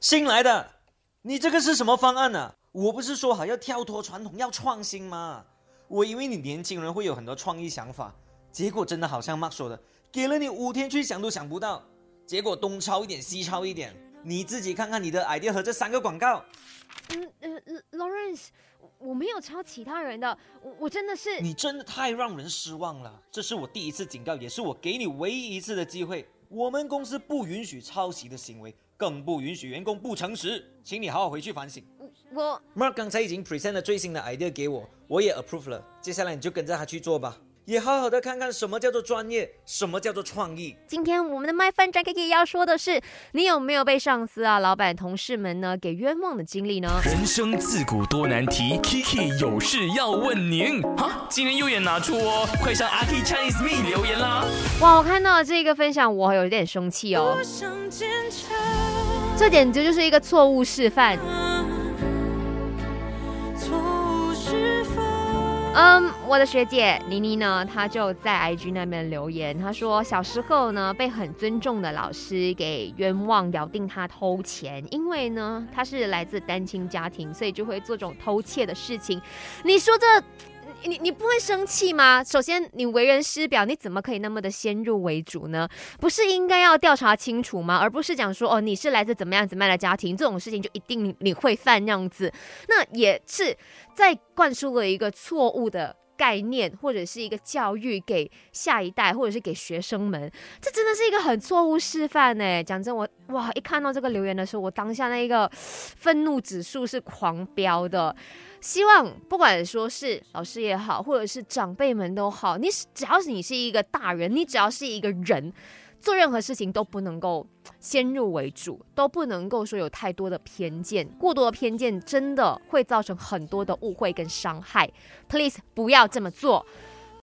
新来的，你这个是什么方案呢？我不是说好要跳脱传统，要创新吗？我以为你年轻人会有很多创意想法，结果真的好像 Mark 说的，给了你五天去想都想不到，结果东抄一点西抄一点，你自己看看你的 idea 和这三个广告。嗯呃，Lawrence，我没有抄其他人的，我我真的是你真的太让人失望了。这是我第一次警告，也是我给你唯一一次的机会。我们公司不允许抄袭的行为。更不允许员工不诚实，请你好好回去反省。我 Mark 刚才已经 present 了最新的 idea 给我，我也 approve 了。接下来你就跟着他去做吧，也好好的看看什么叫做专业，什么叫做创意。今天我们的麦饭站 K K 要说的是，你有没有被上司啊、老板、同事们呢给冤枉的经历呢？人生自古多难题，Kiki 有事要问您。哈，今天右眼拿出哦，快上阿 K Chinese Me 留言啦。哇，我看到这个分享，我有点生气哦。这简直就是一个错误示范。嗯，我的学姐妮妮呢，她就在 IG 那边留言，她说小时候呢被很尊重的老师给冤枉，咬定她偷钱，因为呢她是来自单亲家庭，所以就会做这种偷窃的事情。你说这？你你不会生气吗？首先，你为人师表，你怎么可以那么的先入为主呢？不是应该要调查清楚吗？而不是讲说哦，你是来自怎么样怎么样的家庭，这种事情就一定你会犯那样子，那也是在灌输了一个错误的概念，或者是一个教育给下一代，或者是给学生们，这真的是一个很错误示范呢。讲真，我哇，一看到这个留言的时候，我当下那一个 愤怒指数是狂飙的。希望不管说是老师也好，或者是长辈们都好，你只要是你是一个大人，你只要是一个人，做任何事情都不能够先入为主，都不能够说有太多的偏见，过多的偏见真的会造成很多的误会跟伤害。Please 不要这么做。